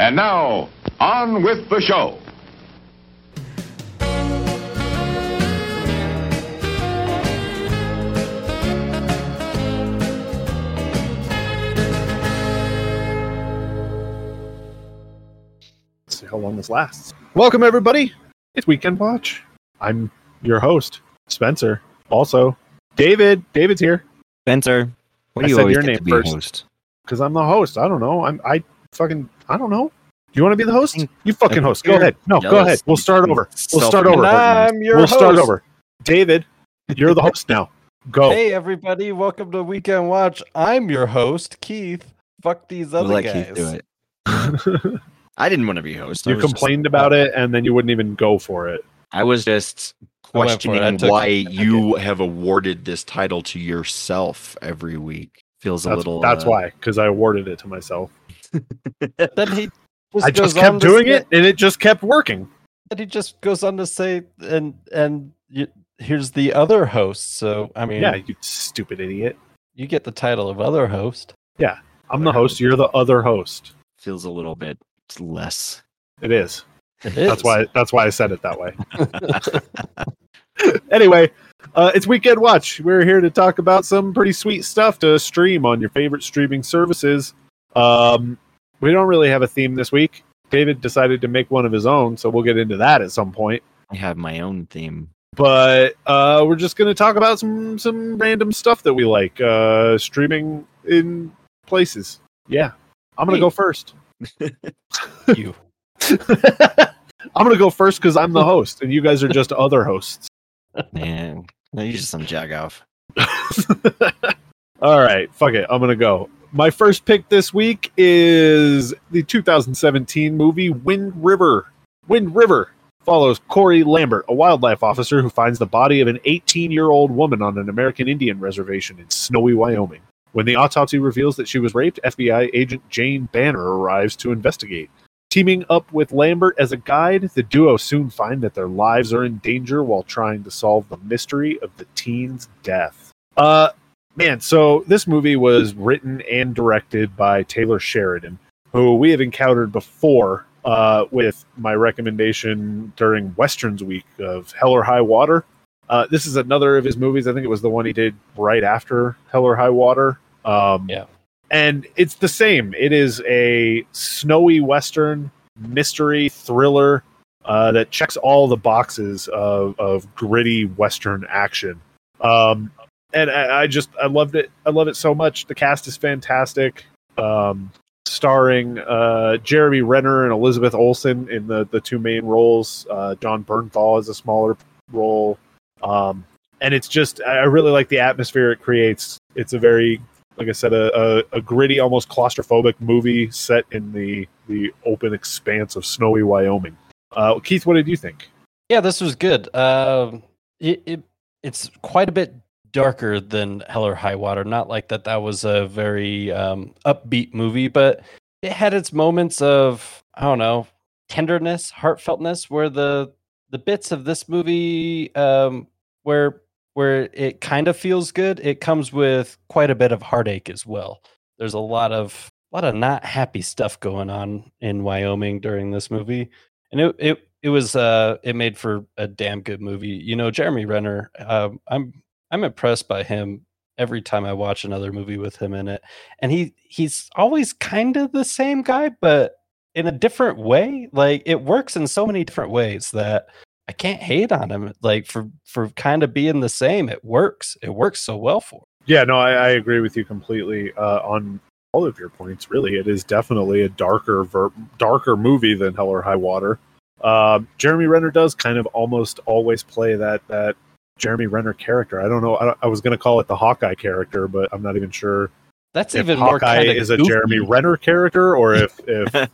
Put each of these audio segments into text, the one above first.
And now, on with the show. see how long this lasts. Welcome, everybody. It's Weekend Watch. I'm your host, Spencer. Also, David. David's here Spencer, what I do you said always your get name to be first. host? because I'm the host. I don't know. I'm I fucking I don't know. Do you want to be the host? You fucking host. Go ahead. No, go ahead. We'll start over. We'll start over. I'm your we'll start over. David, you're the host now. Go. Hey everybody, welcome to Weekend Watch. I'm your host, Keith. Fuck these We'll other let guys. Keith do it. I didn't want to be host. I you was just- complained about it, and then you wouldn't even go for it. I was just I went for it. I questioning took- why I took you have awarded this title to yourself every week. Feels a That's, little. that's uh, why, because I awarded it to myself. Then he just I just kept doing say- it, and it just kept working. And he just goes on to say, and and you, here's the other host. So I mean, Yeah, you stupid idiot. you get the title of other host. Yeah, I'm the host. You're the other host. feels a little bit less. It is. It That's why. That's why I said it that way. anyway, uh, it's Weekend Watch. We're here to talk about some pretty sweet stuff to stream on your favorite streaming services. Um, we don't really have a theme this week. David decided to make one of his own, so we'll get into that at some point. I have my own theme. But uh, we're just going to talk about some some random stuff that we like uh, streaming in places. Yeah, I'm going to go first. you. I'm going to go first because I'm the host, and you guys are just other hosts. Man, no, you're just some jag off. All right, fuck it. I'm gonna go. My first pick this week is the 2017 movie Wind River. Wind River follows Corey Lambert, a wildlife officer who finds the body of an 18 year old woman on an American Indian reservation in snowy Wyoming. When the autopsy reveals that she was raped, FBI agent Jane Banner arrives to investigate. Teaming up with Lambert as a guide, the duo soon find that their lives are in danger while trying to solve the mystery of the teen's death. Uh, man, so this movie was written and directed by Taylor Sheridan, who we have encountered before uh, with my recommendation during Westerns Week of Hell or High Water. Uh, this is another of his movies. I think it was the one he did right after Hell or High Water. Um, Yeah. And it's the same. It is a snowy Western mystery thriller uh, that checks all the boxes of, of gritty Western action. Um, and I, I just I loved it. I love it so much. The cast is fantastic. Um, starring uh, Jeremy Renner and Elizabeth Olsen in the the two main roles. Uh, Jon Bernthal has a smaller role, um, and it's just I really like the atmosphere it creates. It's a very like I said, a, a, a gritty, almost claustrophobic movie set in the the open expanse of snowy Wyoming. Uh, Keith, what did you think? Yeah, this was good. Um, it, it it's quite a bit darker than Hell or High Water. Not like that. That was a very um, upbeat movie, but it had its moments of I don't know tenderness, heartfeltness, where the the bits of this movie um, where where it kind of feels good, it comes with quite a bit of heartache as well. There's a lot of a lot of not happy stuff going on in Wyoming during this movie, and it it it was uh it made for a damn good movie. You know, Jeremy Renner. Um, I'm I'm impressed by him every time I watch another movie with him in it, and he he's always kind of the same guy, but in a different way. Like it works in so many different ways that I can't hate on him. Like for for kind of being the same, it works. It works so well for. Him. Yeah, no, I, I agree with you completely uh, on all of your points. Really, it is definitely a darker, ver- darker movie than Hell or High Water. Um, Jeremy Renner does kind of almost always play that that Jeremy Renner character. I don't know. I, don't- I was going to call it the Hawkeye character, but I'm not even sure That's if even more Hawkeye kind of is a Jeremy Renner character or if if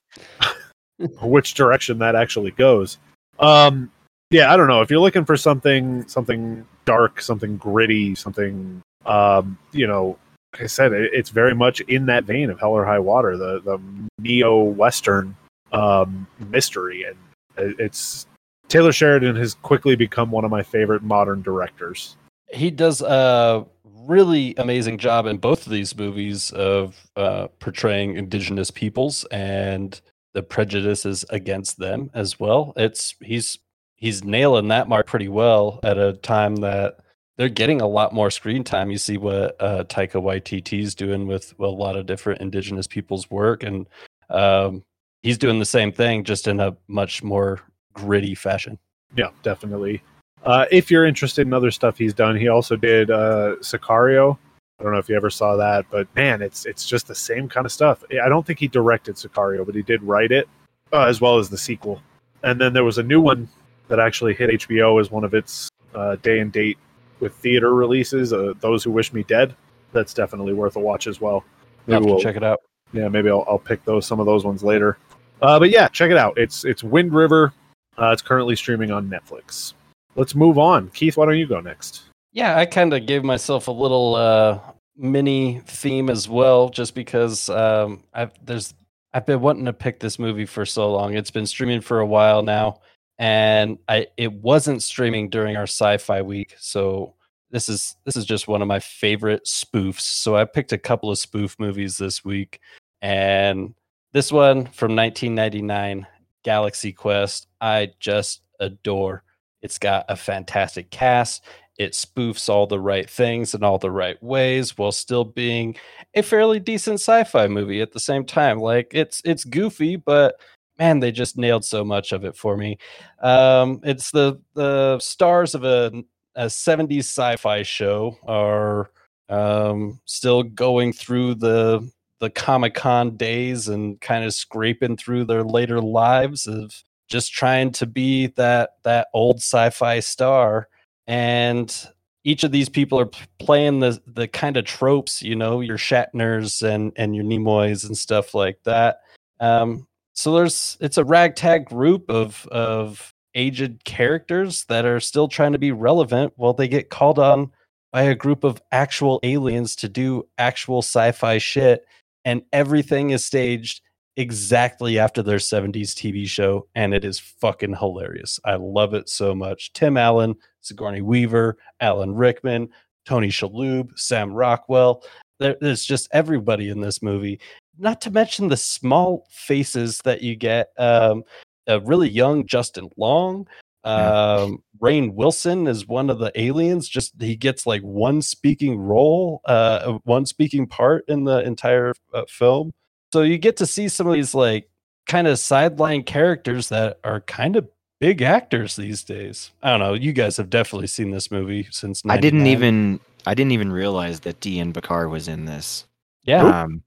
which direction that actually goes. Um, yeah, I don't know. If you're looking for something something dark, something gritty, something um, you know, like I said, it, it's very much in that vein of Hell or High Water, the the neo western um, mystery, and it- it's Taylor Sheridan has quickly become one of my favorite modern directors. he does a really amazing job in both of these movies of uh, portraying indigenous peoples and the prejudices against them as well. It's he's he's nailing that mark pretty well at a time that they're getting a lot more screen time. You see what uh, Taika Waititi's doing with a lot of different indigenous people's work, and um, he's doing the same thing, just in a much more gritty fashion. Yeah, definitely. Uh, if you're interested in other stuff he's done, he also did uh, Sicario. I don't know if you ever saw that, but man, it's it's just the same kind of stuff. I don't think he directed Sicario, but he did write it, uh, as well as the sequel. And then there was a new one that actually hit HBO as one of its uh, day and date with theater releases. Uh, Those Who Wish Me Dead. That's definitely worth a watch as well. I'll have to we'll- check it out. yeah, maybe I'll, I'll pick those some of those ones later. Uh, but yeah, check it out. It's it's Wind River. Uh, it's currently streaming on Netflix. Let's move on. Keith, why don't you go next? Yeah, I kind of gave myself a little uh, mini theme as well, just because um, I've there's I've been wanting to pick this movie for so long. It's been streaming for a while now, and I it wasn't streaming during our sci-fi week, so this is this is just one of my favorite spoofs. So I picked a couple of spoof movies this week, and this one from 1999, Galaxy Quest, I just adore. It's got a fantastic cast. It spoofs all the right things in all the right ways while still being a fairly decent sci-fi movie at the same time. Like it's it's goofy but man they just nailed so much of it for me. Um it's the the stars of a, a 70s sci-fi show are um still going through the the comic-con days and kind of scraping through their later lives of just trying to be that that old sci-fi star and each of these people are playing the the kind of tropes, you know, your Shatners and and your Nimoys and stuff like that. Um, so there's it's a ragtag group of of aged characters that are still trying to be relevant while they get called on by a group of actual aliens to do actual sci-fi shit, and everything is staged exactly after their 70s TV show, and it is fucking hilarious. I love it so much. Tim Allen, Sigourney Weaver, Alan Rickman, Tony Shalhoub, Sam Rockwell. There, there's just everybody in this movie. Not to mention the small faces that you get. Um, a really young Justin Long. Um, Rainn Wilson is one of the aliens. Just he gets like one speaking role, uh, one speaking part in the entire uh, film. So you get to see some of these like kind of sideline characters that are kind of big actors these days. I don't know. You guys have definitely seen this movie since. I didn't even I didn't even realize that Dian Bachar was in this. Yeah. Um,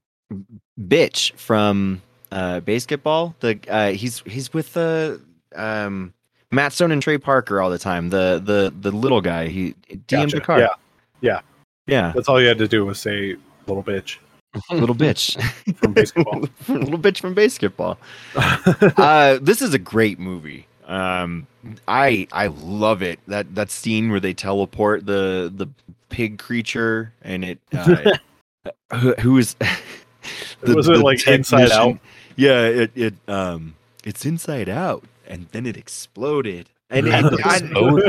bitch from uh, basketball. The uh, he's he's with the um, Matt Stone and Trey Parker all the time. The the the little guy. He Dian Gotcha. Yeah, yeah. yeah. That's all you had to do was say little bitch Little bitch from basketball. little bitch from basketball. uh, this is a great movie. Um, I I love it. That that scene where they teleport the the pig creature and it uh, who, who is Was it, like, Inside Out? Yeah, it it um it's inside out and then it exploded. And it, I,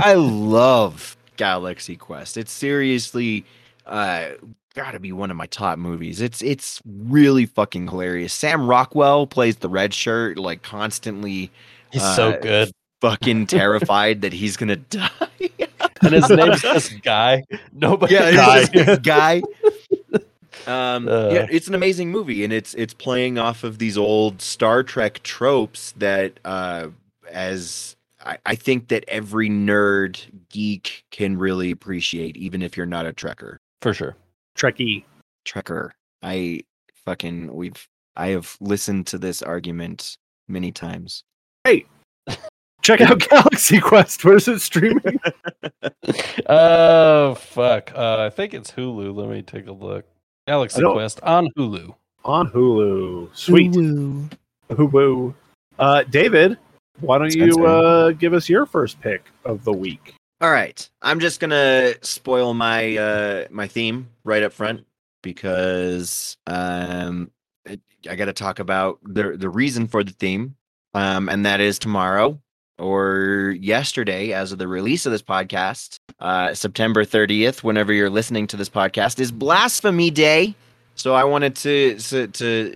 I love Galaxy Quest. It's seriously uh got to be one of my top movies. It's it's really fucking hilarious. Sam Rockwell plays the red shirt like constantly He's so uh, good. fucking terrified that he's to die. And his name's just Guy. Nobody yeah, Guy. it's just guy. Um, Uh. yeah, it's an amazing movie, and it's it's playing off of these old Star Trek tropes that, uh, as I, I think that every nerd geek can really appreciate, even if you're not a Trekker. For sure. Trekkie. Trekker. I fucking we've I have listened to this argument many times. Hey, check out Galaxy Quest. Where's it streaming? oh fuck. Uh, I think it's Hulu. Let me take a look. Galaxy Quest on Hulu. On Hulu. Sweet. Hulu. Uh, David, why don't you uh, give us your first pick of the week? All right, I'm just gonna spoil my uh my theme right up front because um I got to talk about the the reason for the theme, um, and that is tomorrow or yesterday, as of the release of this podcast, uh, September 30th. Whenever you're listening to this podcast, is Blasphemy Day. So I wanted to to, to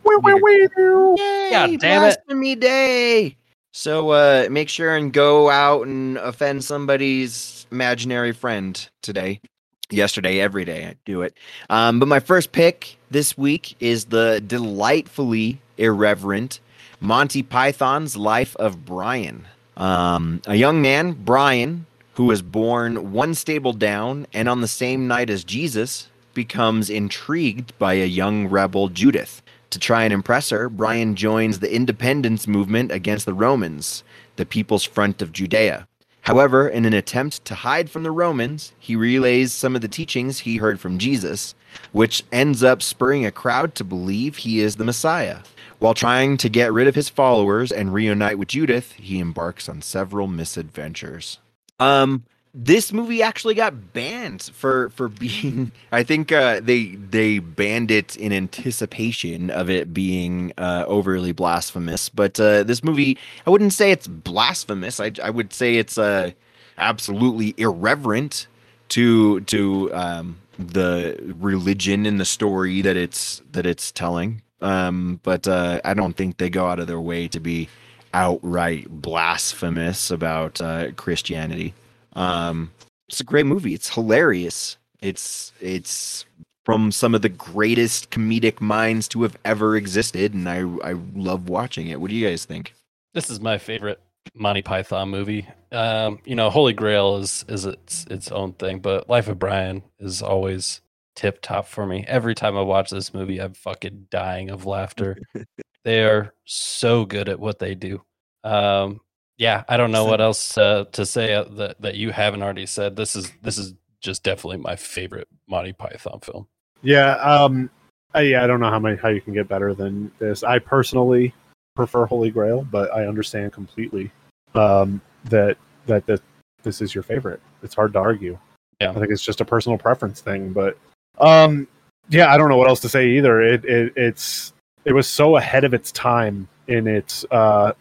Yay, God damn it. Blasphemy Day. So uh, make sure and go out and offend somebody's imaginary friend today. Yesterday, every day I do it. Um, but my first pick this week is the delightfully irreverent Monty Python's Life of Brian. Um, a young man, Brian, who was born one stable down and on the same night as Jesus, becomes intrigued by a young rebel, Judith. To try and impress her, Brian joins the independence movement against the Romans, the People's Front of Judea. However, in an attempt to hide from the Romans, he relays some of the teachings he heard from Jesus, which ends up spurring a crowd to believe he is the Messiah. While trying to get rid of his followers and reunite with Judith, he embarks on several misadventures. Um, this movie actually got banned for for being. I think uh, they they banned it in anticipation of it being uh, overly blasphemous. But uh, this movie, I wouldn't say it's blasphemous. I I would say it's uh, absolutely irreverent to to um, the religion and the story that it's that it's telling. Um, but uh, I don't think they go out of their way to be outright blasphemous about uh, Christianity. Um, it's a great movie. It's hilarious. It's it's from some of the greatest comedic minds to have ever existed, and I I love watching it. What do you guys think? This is my favorite Monty Python movie. Um, you know, Holy Grail is is its its own thing, but Life of Brian is always tip top for me. Every time I watch this movie, I'm fucking dying of laughter. they are so good at what they do. Um, yeah, I don't know what else uh, to say uh, that that you haven't already said. This is this is just definitely my favorite Monty Python film. Yeah, um, I, yeah, I don't know how many how you can get better than this. I personally prefer Holy Grail, but I understand completely um, that that this, this is your favorite. It's hard to argue. Yeah. I think it's just a personal preference thing, but um, yeah, I don't know what else to say either. It, it it's it was so ahead of its time in its uh,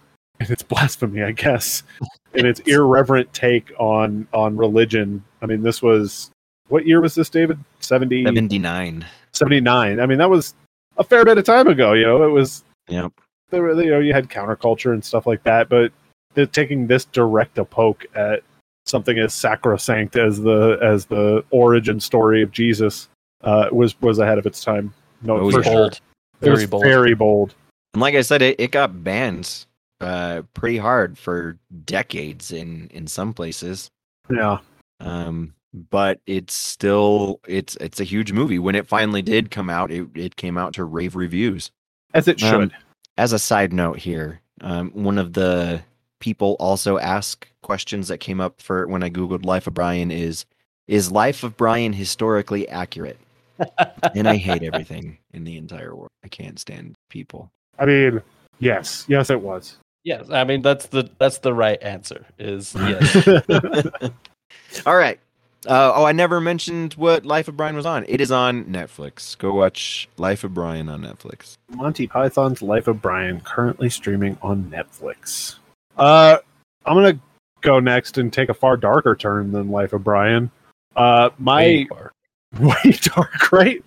in its blasphemy, I guess, and its irreverent take on on religion. I mean, this was what year was this, David? 70, Seventy nine. 79. I mean, that was a fair bit of time ago. You know, it was Yep. there were you know you had counterculture and stuff like that, but they're taking this direct a poke at something as sacrosanct as the as the origin story of Jesus uh, was was ahead of its time. No, It was for sure. bold, It was very bold. very bold. And like I said, it, it got banned uh, pretty hard for decades in in some places. Yeah, Um, but it's still it's it's a huge movie. When it finally did come out, it, it came out to rave reviews. as it should. Um, As a side note here, um, one of the people also ask questions that came up for when I googled Life of Brian is is Life of Brian historically accurate? and I hate everything in the entire world. I can't stand people. I mean, yes, yes, it was. Yes, I mean that's the that's the right answer. Is yes. All right. Uh, oh, I never mentioned what Life of Brian was on. It is on Netflix. Go watch Life of Brian on Netflix. Monty Python's Life of Brian currently streaming on Netflix. Uh, I'm gonna go next and take a far darker turn than Life of Brian. Uh, my Way far. way dark, right?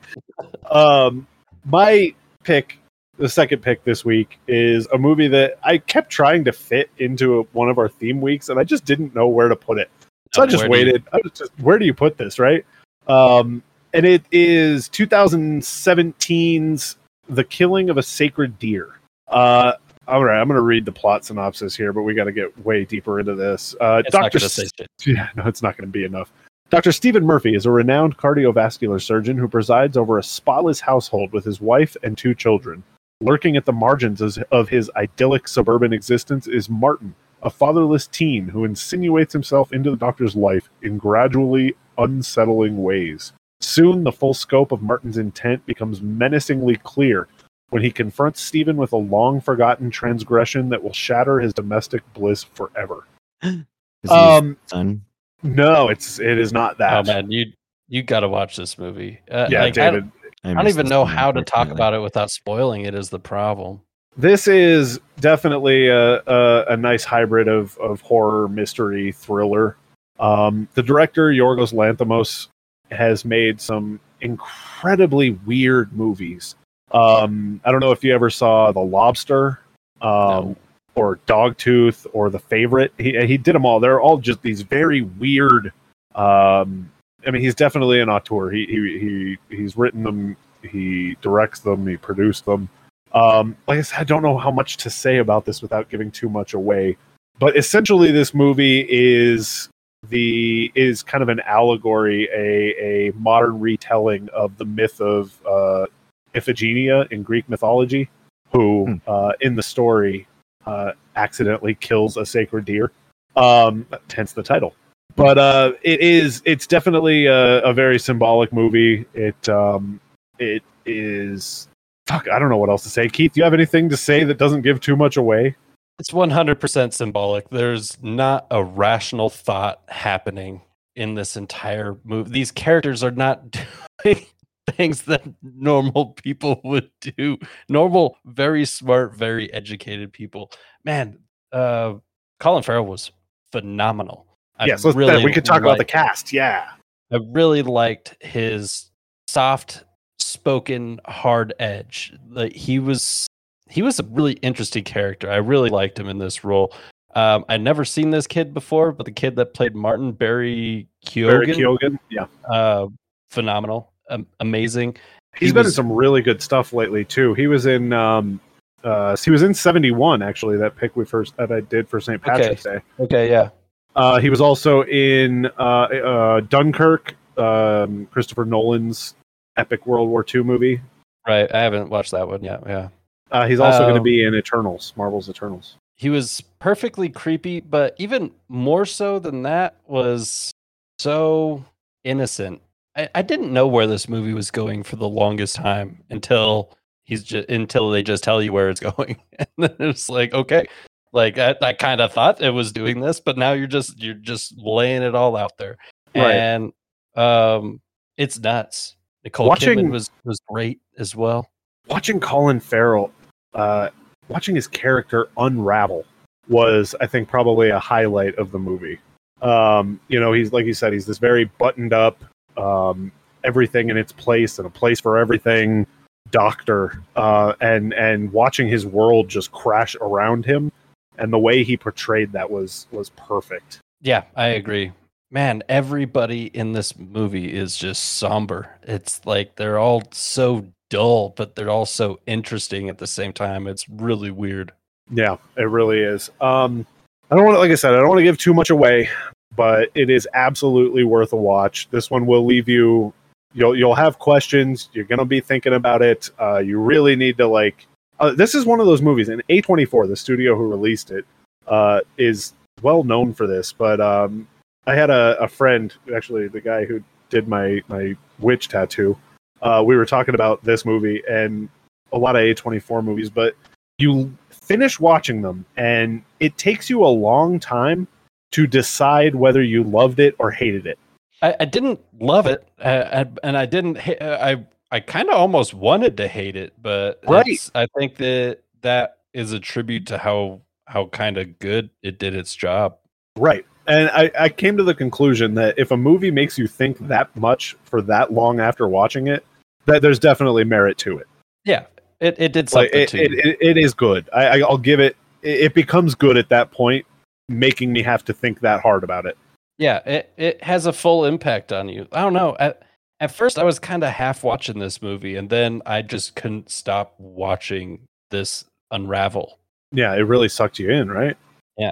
um, my pick, the second pick this week, is a movie that I kept trying to fit into a, one of our theme weeks, and I just didn't know where to put it. So I Uh, just do you- waited. I was just, where do you put this, right? Um, and it is 2017's The Killing of a Sacred Deer. Uh, all right, I'm going to read the plot synopsis here, but we got to get way deeper into this. Uh, It's Dr. going say shit. Yeah, no, it's not going to be enough. Dr. Steven Murphy is a renowned cardiovascular surgeon who presides over a spotless household with his wife and two children. Lurking at the margins of his idyllic suburban existence is Martin, a fatherless teen who insinuates himself into the doctor's life in gradually unsettling ways. Soon, the full scope of Martin's intent becomes menacingly clear when he confronts Steven with a long forgotten transgression that will shatter his domestic bliss forever. Is he Um, son? no, it's it is not that. Oh man, you you got to watch this movie. Uh, yeah, like, I don't- I don't even know how to talk about it without spoiling it. Is the problem? This is definitely a, a, a nice hybrid of, of horror, mystery, thriller. Um, the director Yorgos Lanthimos has made some incredibly weird movies. Um, I don't know if you ever saw The Lobster um, No. or Dogtooth or The Favorite. He he did them all. They're all just these very weird. Um, I mean, he's definitely an auteur. He he he he's written them. He directs them. He produced them. Um, like I said, I don't know how much to say about this without giving too much away. But essentially, this movie is the is kind of an allegory, a a modern retelling of the myth of uh, Iphigenia in Greek mythology, who Hmm. uh, in the story uh, accidentally kills a sacred deer. Um, hence the title. But uh, it is it's definitely a, a very symbolic movie. It um, it is fuck. I don't know what else to say. Keith, do you have anything to say that doesn't give too much away? It's 100% symbolic. There's not a rational thought happening in this entire movie. These characters are not doing things that normal people would do. Normal, very smart, very educated people. Man, uh, Colin Farrell was phenomenal. I yes, really we could talk about the cast. Yeah, I really liked his soft spoken hard edge. Like he was he was a really interesting character. I really liked him in this role. Um, I'd never seen this kid before, but the kid that played Martin Barry Barry Keoghan, Keoghan. Yeah, uh, phenomenal, um, amazing. he's He been in some really good stuff lately too. He was in um, uh, he was in seventy one actually. That pick we first that I did for St. Patrick's Day. Okay, yeah, Uh, he was also in uh, uh, Dunkirk, um, Christopher Nolan's epic World War II movie. right. I haven't watched that one yet. Yeah. Uh, he's also going to Um, be in Eternals, Marvel's Eternals. he was perfectly creepy, but even more so than that was so innocent. I, I didn't know where this movie was going for the longest time until he's just until they just tell you where it's going, and then it's like okay, like I, I kind of thought it was doing this, but now you're just you're just laying it all out there, Right. and um, it's nuts. Nicole Watching- Kidman was was great as well. Watching Colin Farrell, uh, watching his character unravel was, I think, probably a highlight of the movie. Um, you know, he's like you said, he's this very buttoned up, um, everything in its place and a place for everything doctor, uh, and and watching his world just crash around him, and the way he portrayed that was was perfect. Yeah, I agree. Man, everybody in this movie is just somber. It's like they're all so dull, but they're all so interesting at the same time. It's really weird. Yeah, it really is. Um, I don't want to, like I said, I don't want to give too much away, but it is absolutely worth a watch. This one will leave you. You'll you'll have questions. You're gonna be thinking about it. Uh, you really need to like. Uh, this is one of those movies, and A24, the studio who released it, uh, is well known for this. But um, I had a, a friend, actually, the guy who did my my witch tattoo. Uh, we were talking about this movie and a lot of A24 movies, but you finish watching them and it takes you a long time to decide whether you loved it or hated it. I, I didn't love it, uh, and- and I didn't. uh, I I kind of almost wanted to hate it, but Right. I think that that is a tribute to how how kind of good it did its job. Right. And I, I came to the conclusion that if a movie makes you think that much for that long after watching it, that there's definitely merit to it. Yeah, it, it did Like it, to it, it, it is good. I, I- I'll give it. It becomes good at that point, making me have to think that hard about it. Yeah, it, it has a full impact on you. I don't know. At, at first, I was kind of half watching this movie, and then I just couldn't stop watching this unravel. Yeah, it really sucked you in, right? Yeah.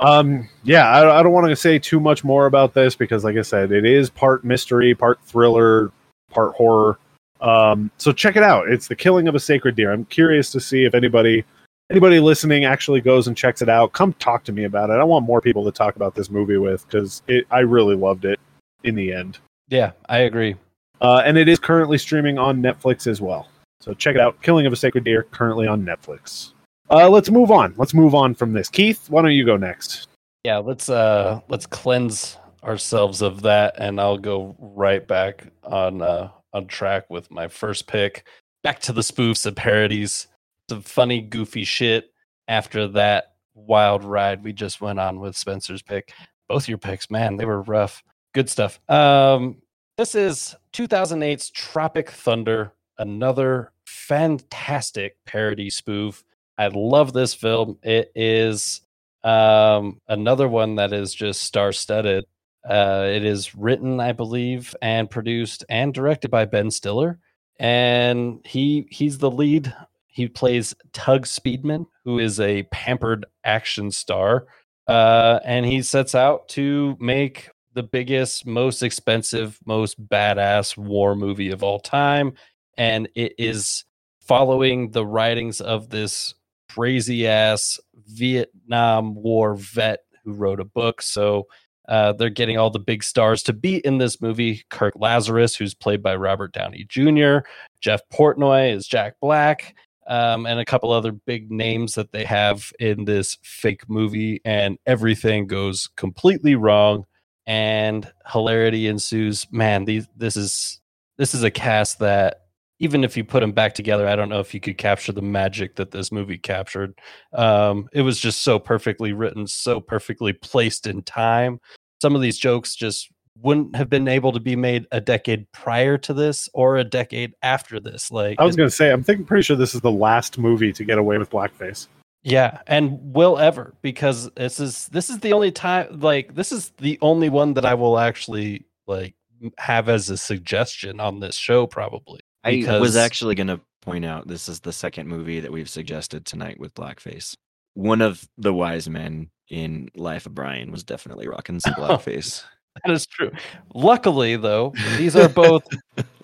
Um. Yeah, I, I don't want to say too much more about this because, like I said, it is part mystery, part thriller, part horror. Um. So check it out. It's the killing of a sacred deer. I'm curious to see if anybody anybody listening actually goes and checks it out. Come talk to me about it. I want more people to talk about this movie with because it. I really loved it in the end. Yeah, I agree. Uh, and it is currently streaming on Netflix as well. So check it out. Killing of a Sacred Deer, currently on Netflix. Uh, let's move on. Let's move on from this. Keith, why don't you go next? Yeah, let's uh let's cleanse ourselves of that, and I'll go right back on uh on track with my first pick. Back to the spoofs and parodies, some funny, goofy shit. After that wild ride we just went on with Spencer's pick, both your picks, man, they were rough. Good stuff. Um, This is 2008's Tropic Thunder, another fantastic parody spoof. I love this film. It is um, another one that is just star studded. Uh, it is written, I believe, and produced and directed by Ben Stiller, and he he's the lead. He plays Tug Speedman, who is a pampered action star, uh, and he sets out to make the biggest, most expensive, most badass war movie of all time, and it is following the writings of this crazy ass Vietnam War vet who wrote a book. So uh, they're getting all the big stars to be in this movie. Kirk Lazarus, who's played by Robert Downey Jr., Jeff Portnoy is Jack Black, um, and a couple other big names that they have in this fake movie. And everything goes completely wrong, and hilarity ensues. Man, these this is this is a cast that even if you put them back together, I don't know if you could capture the magic that this movie captured. Um, it was just so perfectly written, so perfectly placed in time. Some of these jokes just wouldn't have been able to be made a decade prior to this or a decade after this. Like I was going to say, I'm thinking pretty sure this is the last movie to get away with blackface. Yeah, and will ever because this is this is the only time like this is the only one that I will actually like have as a suggestion on this show probably. I was actually going to point out this is the second movie that we've suggested tonight with blackface. One of the wise men in Life of Brian was definitely rocking some oh. blackface. That is true. Luckily, though, these are both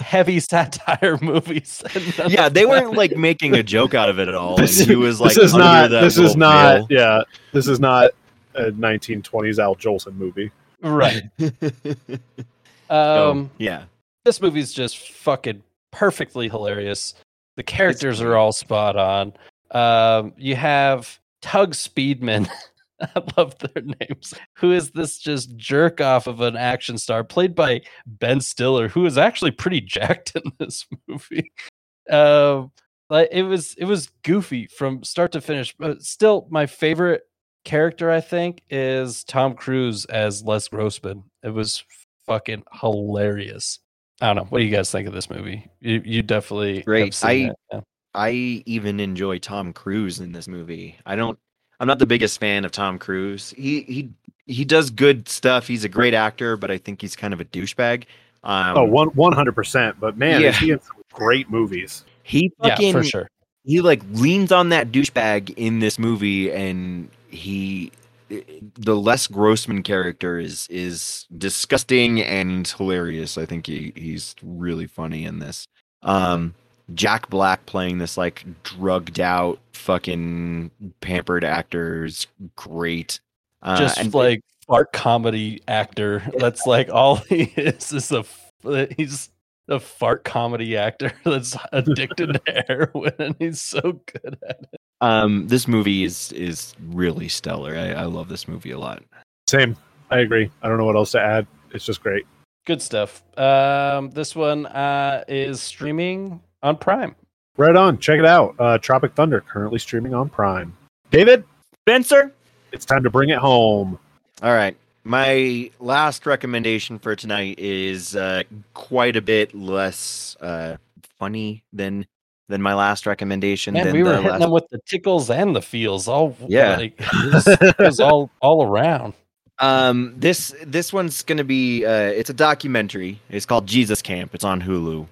heavy satire movies. and yeah, they weren't like making a joke out of it at all. This, he was like, this is not. This is not. veil. Yeah, this is not a 1920s Al Jolson movie. right. So, Um, yeah, this movie's just fucking perfectly hilarious. The characters are all spot on. Um, you have Tug Speedman. I love their names. Who is this just jerk off of an action star played by Ben Stiller, who is actually pretty jacked in this movie. Um, like it was it was goofy from start to finish, but still my favorite character I think is Tom Cruise as Les Grossman. It was fucking hilarious. I don't know. What do you guys think of this movie? You you definitely Great. I- it, yeah. I even enjoy Tom Cruise in this movie. I don't. I'm not the biggest fan of Tom Cruise. He he he does good stuff. He's a great actor, but I think he's kind of a douchebag. Um, oh, one one hundred percent. But man, Yeah. he in great movies? he yeah, fucking for sure. he like leans on that douchebag in this movie and he the Les Grossman character is is disgusting and hilarious. I think he he's really funny in this. Um Jack Black playing this like drugged out fucking pampered actors great. Uh, Just and- like fart comedy actor. That's like all he is is a f- he's a fart comedy actor that's addicted to heroin and he's so good at it. um this movie is is really stellar. I, I love this movie a lot. Same. I agree. I don't know what else to add. It's just great. Good stuff. Um this one uh is streaming on Prime. Right on. Check it out. Uh, Tropic Thunder currently streaming on Prime. David, Spencer it's time to bring it home. All right. My last recommendation for tonight is uh, quite a bit less uh, funny than than my last recommendation. Man, than we were the hitting last- them with the tickles and the feels all Yeah. like, it, was, it was all all around. Um, this this one's gonna be uh, it's a documentary. It's called Jesus Camp. It's on Hulu.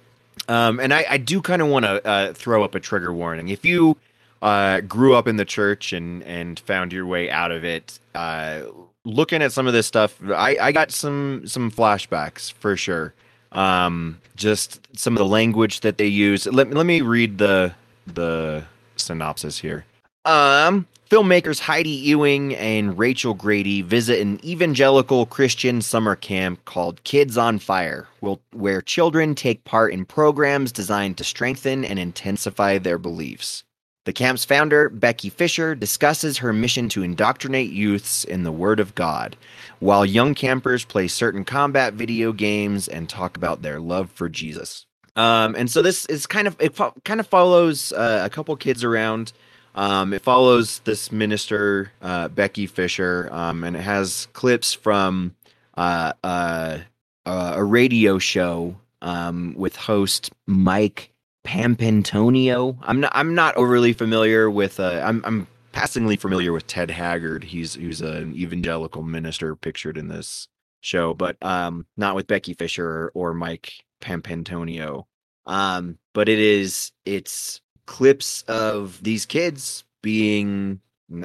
Um, and I, I do kind of want to uh, throw up a trigger warning. If you uh, grew up in the church and and found your way out of it, uh, looking at some of this stuff, I, I got some some flashbacks for sure. Um, just some of the language that they use. Let let me read the the synopsis here. Um, filmmakers Heidi Ewing and Rachel Grady visit an evangelical Christian summer camp called Kids on Fire, where children take part in programs designed to strengthen and intensify their beliefs. The camp's founder, Becky Fisher, discusses her mission to indoctrinate youths in the Word of God, while young campers play certain combat video games and talk about their love for Jesus. Um, and so this is kind of it fo- kind of follows uh, a couple kids around. Um, it follows this minister uh, Becky Fisher, um, and it has clips from uh, uh, a radio show um, with host Mike Papantonio. I'm not I'm not overly familiar with. Uh, I'm I'm passingly familiar with Ted Haggard. He's he's an evangelical minister pictured in this show, but um, not with Becky Fisher or, or Mike Papantonio. Um, but it is it's clips of these kids being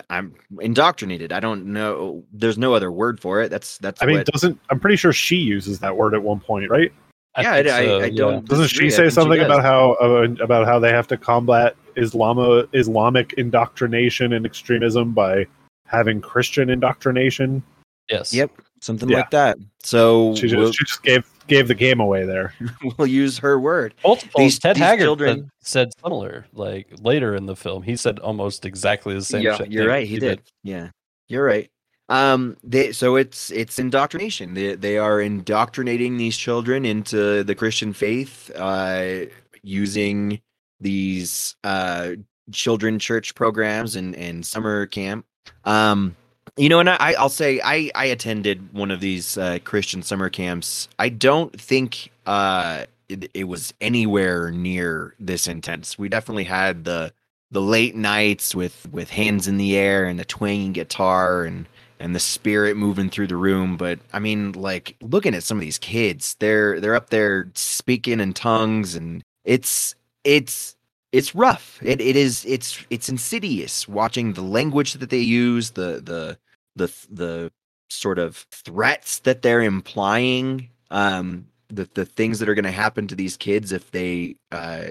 I'm indoctrinated. I don't know. There's no other word for it. That's that's. I mean, what, doesn't I'm pretty sure she uses that word at one point, right? yeah, I, I, so, I yeah. don't. Doesn't she say something does. about how uh, about how they have to combat Islam Islamic indoctrination and extremism by having Christian indoctrination? Yes. Yep, something Yeah. like that. So She just, we'll, she just gave gave the game away there. we'll use her word. Multiple. These- Ted these Haggard children- said, said similar. Like later in the film, he said almost exactly the same. yeah, shit you're right. He did. Yeah, you're right. Um, they so it's it's indoctrination. They they are indoctrinating these children into the Christian faith, uh, using these uh children church programs and and summer camp. Um, you know, and I I'll say I I attended one of these uh, Christian summer camps. I don't think uh it, it was anywhere near this intense. We definitely had the the late nights with with hands in the air and the twanging guitar and and the spirit moving through the room but i mean like looking at some of these kids they're they're up there speaking in tongues and it's it's it's rough it, it is it's it's insidious watching the language that they use the the the the sort of threats that they're implying um the the things that are going to happen to these kids if they uh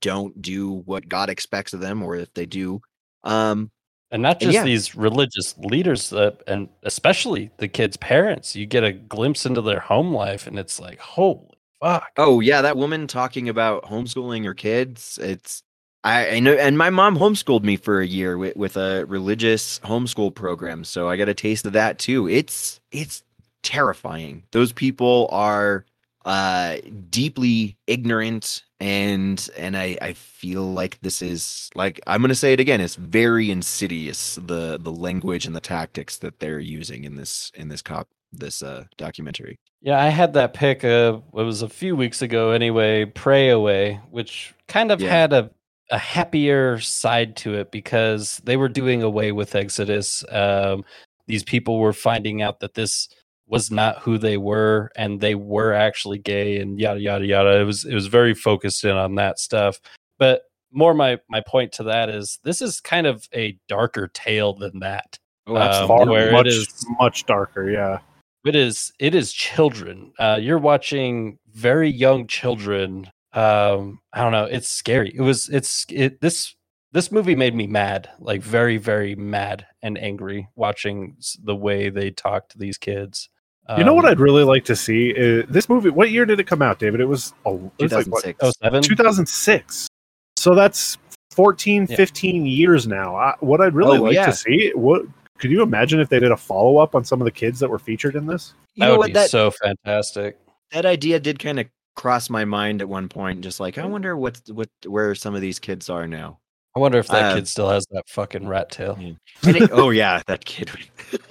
don't do what God expects of them, or if they do. Um, And not And just yeah. these religious leaders, uh, and especially the kids' parents. You get a glimpse into their home life, and it's like, holy fuck. oh yeah, that woman talking about homeschooling her kids. It's I, I know, and my mom homeschooled me for a year with, with a religious homeschool program, so I got a taste of that too. It's it's terrifying. Those people are uh deeply ignorant and and I I feel like this is like I'm going to say it again it's very insidious the the language and the tactics that they're using in this in this cop this uh documentary. Yeah, I had that pick. Uh, it was a few weeks ago, anyway. Pray away, which kind of Yeah. had a a happier side to it because they were doing away with Exodus. Um, these people were finding out that this was not who they were, and they were actually gay, and yada yada yada. It was it was very focused in on that stuff. But more my my point to that is this is kind of a darker tale than that. Oh, Um, Far, where it much is- much darker. Yeah. It is it is children. Uh, you're watching very young children. Um, I don't know. It's scary. It was it's it this this movie made me mad, like very very mad and angry watching the way they talk to these kids. You know what Um, I'd really like to see? Uh, this movie. What year did it come out, David? It was, a, it was like what, 2006. Oh seven. 2006. So that's 14, Yeah. 15 years now. I, what I'd really Oh, like yeah. to see, what could you imagine if they did a follow up on some of the kids that were featured in this? You That would what be that so fantastic. that idea did kind of cross my mind at one point just like I wonder what what where some of these kids are now. I wonder if that Uh, kid still has that fucking rat tail. It, oh yeah, that kid.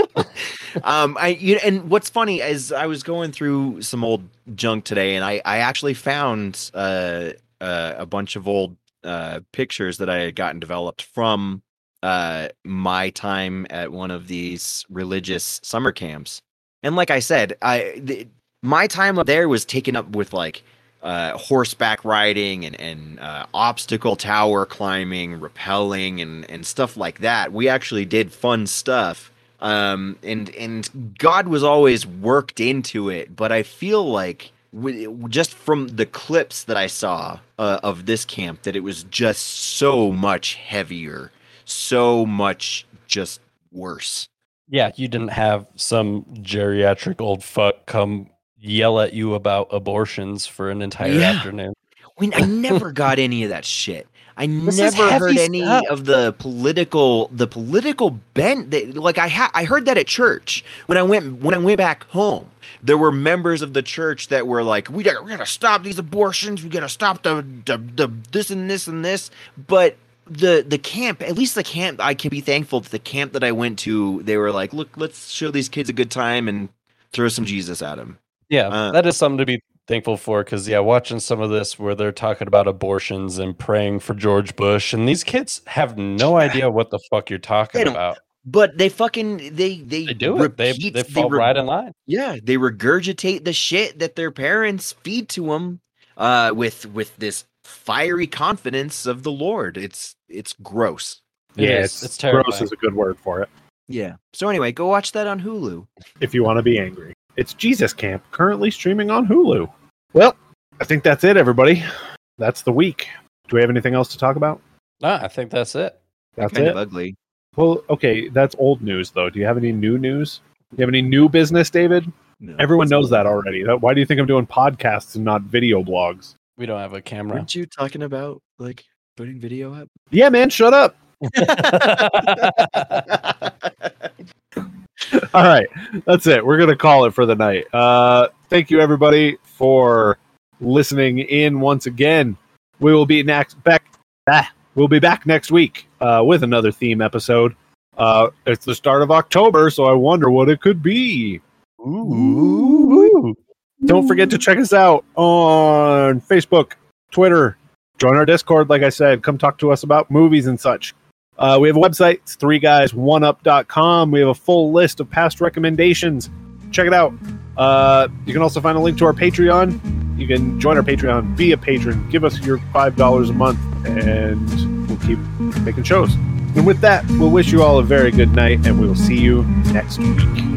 um, I you and what's funny is I was going through some old junk today, and I I actually found uh, uh a bunch of old uh pictures that I had gotten developed from uh my time at one of these religious summer camps, and like I said, I the, my time up there was taken up with like uh, horseback riding and, and uh, obstacle tower climbing, rappelling, and, and stuff like that. We actually did fun stuff. Um, and and God was always worked into it, but I feel like just from the clips that I saw uh, of this camp, that it was just so much heavier, so much just worse. Yeah, you didn't have some geriatric old fuck come yell at you about abortions for an entire Yeah. afternoon. I I never got any of that shit. I This never heard any stuff. of the political the political bent that like I ha- I heard that at church when I went when I went back home. There were members of the church that were like, "We gotta, we gotta stop these abortions. We gotta stop the, the the this and this and this." But the the camp, at least the camp, I can be thankful that the camp that I went to, they were like, "Look, let's show these kids a good time and throw some Jesus at them." Yeah, Uh, that is something to be thankful for because yeah, watching some of this where they're talking about abortions and praying for George Bush, and these kids have no idea what the fuck you're talking about. But they fucking they they They do it. They they fall re- right in line. Yeah, they regurgitate the shit that their parents feed to them uh, with with this fiery confidence of the Lord. It's it's gross. It yeah, is. it's, It's gross is a good word for it. Yeah. So anyway, go watch that on Hulu. If you want to be angry, it's Jesus Camp currently streaming on Hulu. Well, I think that's it, everybody. That's the week. Do we have anything else to talk about? Ah, I think that's it. That's kind it. of ugly. Well, okay, that's old news though. Do you have any new news? Do you have any new business, David? No, Everyone knows that already. Why do you think I'm doing podcasts and not video blogs? We don't have a camera. Aren't you talking about like putting video up? Yeah, man, shut up. All right, that's it. We're gonna call it for the night. Uh, thank you everybody for listening in once again. We will be next back. Ah, we'll be back next week uh, with another theme episode. Uh, it's the start of October, so I wonder what it could be. Ooh. Don't forget to check us out on Facebook, Twitter. Join our Discord, like I said. Come talk to us about movies and such. Uh, we have a website, it's three guys one up.com. We have a full list of past recommendations. Check it out. Uh, you can also find a link to our Patreon. You can join our Patreon, be a patron, give us your $5 a month, and we'll keep making shows. And with that, we'll wish you all a very good night, and we will see you next week.